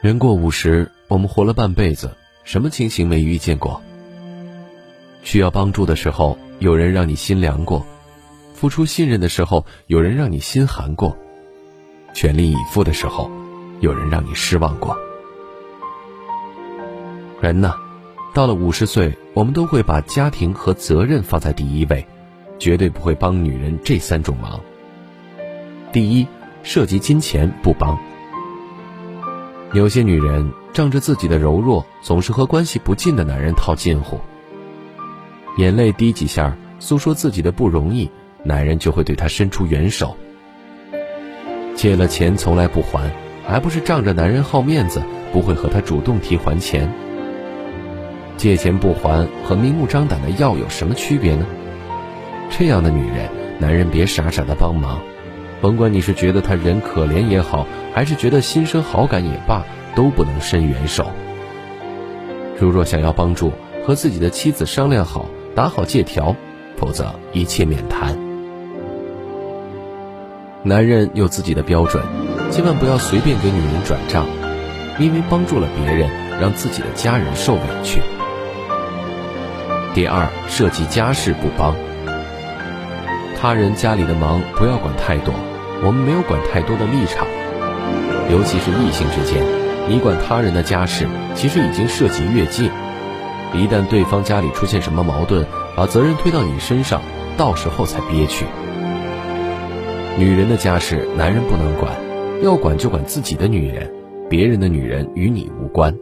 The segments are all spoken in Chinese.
人过五十，我们活了半辈子，什么情形没遇见过？需要帮助的时候，有人让你心凉过；付出信任的时候，有人让你心寒过；全力以赴的时候，有人让你失望过。人呢，到了五十岁，我们都会把家庭和责任放在第一位，绝对不会帮女人这三种忙。第一，涉及金钱不帮。有些女人仗着自己的柔弱，总是和关系不近的男人套近乎。眼泪滴几下，诉说自己的不容易，男人就会对她伸出援手。借了钱从来不还，还不是仗着男人好面子，不会和他主动提还钱。借钱不还和明目张胆的要有什么区别呢？这样的女人，男人别傻傻的帮忙。甭管你是觉得他人可怜也好，还是觉得心生好感也罢，都不能伸援手。如若想要帮助，和自己的妻子商量好，打好借条，否则一切免谈。男人有自己的标准，千万不要随便给女人转账，因为帮助了别人，让自己的家人受委屈。第二，涉及家事不帮，他人家里的忙不要管太多。我们没有管太多的立场，尤其是异性之间，你管他人的家事，其实已经涉及越界。一旦对方家里出现什么矛盾，把责任推到你身上，到时候才憋屈。女人的家事，男人不能管，要管就管自己的女人，别人的女人与你无关。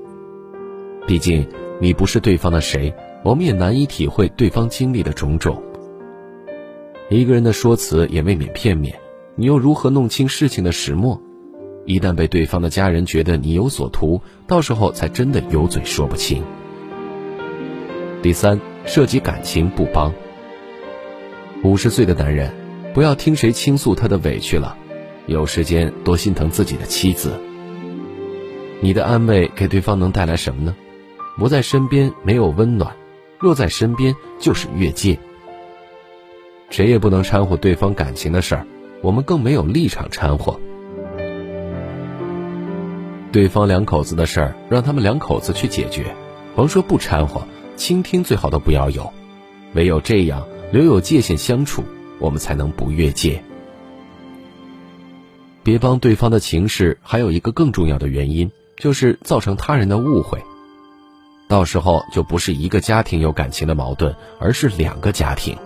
毕竟你不是对方的谁，我们也难以体会对方经历的种种。一个人的说辞也未免片面。你又如何弄清事情的始末？一旦被对方的家人觉得你有所图，到时候才真的有嘴说不清。第三，涉及感情不帮。五十岁的男人，不要听谁倾诉他的委屈了，有时间多心疼自己的妻子。你的安慰给对方能带来什么呢？不在身边没有温暖，若在身边就是越界。谁也不能掺和对方感情的事儿。我们更没有立场掺和，对方两口子的事儿，让他们两口子去解决，甭说不掺和，倾听最好都不要有，唯有这样留有界限相处，我们才能不越界。别帮对方的情事，还有一个更重要的原因，就是造成他人的误会，到时候就不是一个家庭有感情的矛盾，而是两个家庭。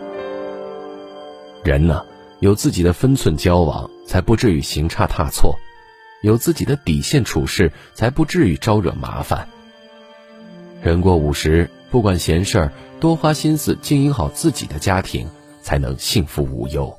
人呢？有自己的分寸交往，才不至于行差踏错；有自己的底线处事，才不至于招惹麻烦。人过五十，不管闲事儿，多花心思经营好自己的家庭，才能幸福无忧。